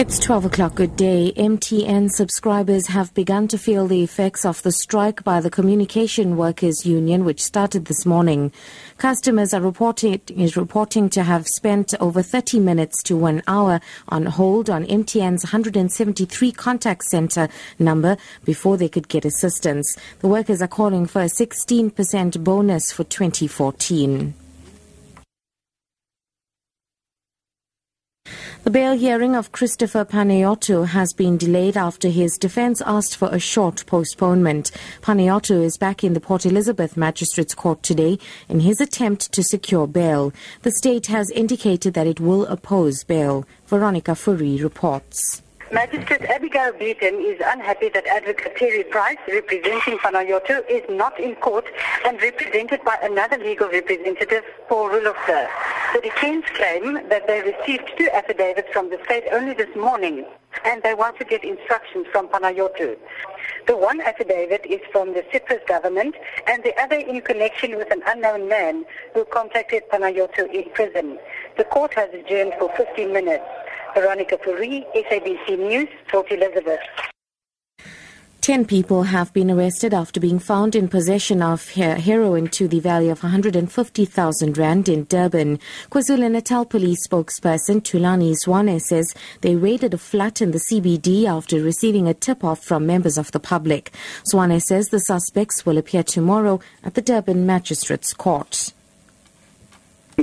It's 12 o'clock. Good day. MTN subscribers have begun to feel the effects of the strike by the Communication Workers Union, which started this morning. Customers are reporting, is reporting to have spent over 30 minutes to one hour on hold on MTN's 173 contact center number before they could get assistance. The workers are calling for a 16% bonus for 2014. The bail hearing of Christopher Panayiotou has been delayed after his defense asked for a short postponement. Panayiotou is back in the Port Elizabeth Magistrates Court today in his attempt to secure bail. The state has indicated that it will oppose bail. Veronica Fourie reports. Magistrate Abigail Beaton is unhappy that Advocate Terry Price, representing Panayiotou, is not in court and represented by another legal representative, Paul Rulofsir. The defense claim that they received two affidavits from the state only this morning and they want to get instructions from Panayiotou. The one affidavit is from the Cyprus government and the other in connection with an unknown man who contacted Panayiotou in prison. The court has adjourned for 15 minutes. Veronica Fourie, SABC News, Port Elizabeth. Ten people have been arrested after being found in possession of heroin to the value of 150,000 rand in Durban. KwaZulu-Natal police spokesperson Thulani Zwane says they raided a flat in the CBD after receiving a tip-off from members of the public. Swane says the suspects will appear tomorrow at the Durban Magistrates Court.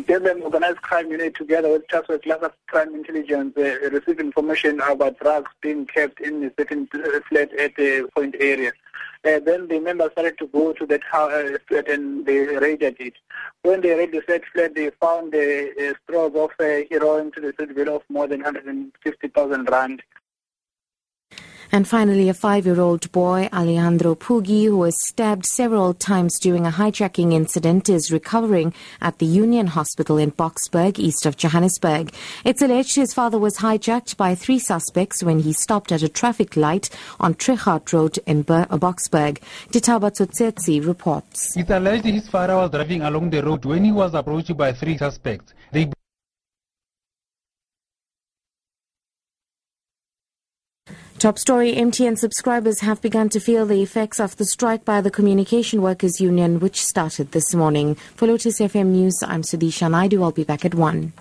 Durban Organized Crime Unit, together with Task Force Cluster Crime Intelligence, uh, received information about drugs being kept in a certain flat at the point area. Uh, then the members started to go to that uh, flat and they raided it. When they raided the said flat, they found a, a straws of uh, heroin to the value of more than 150,000 rand. And finally, a five-year-old boy, Aliandro Pugi, who was stabbed several times during a hijacking incident, is recovering at the Union Hospital in Boksburg, east of Johannesburg. It's alleged his father was hijacked by three suspects when he stopped at a traffic light on Trichardt Road in Boksburg. Ditaba Tsotsetsi reports. It's alleged his father was driving along the road when he was approached by three suspects. They Top story MTN subscribers have begun to feel the effects of the strike by the Communication Workers Union, which started this morning. For Lotus FM News, I'm Sudisha Naidu. I'll be back at 1.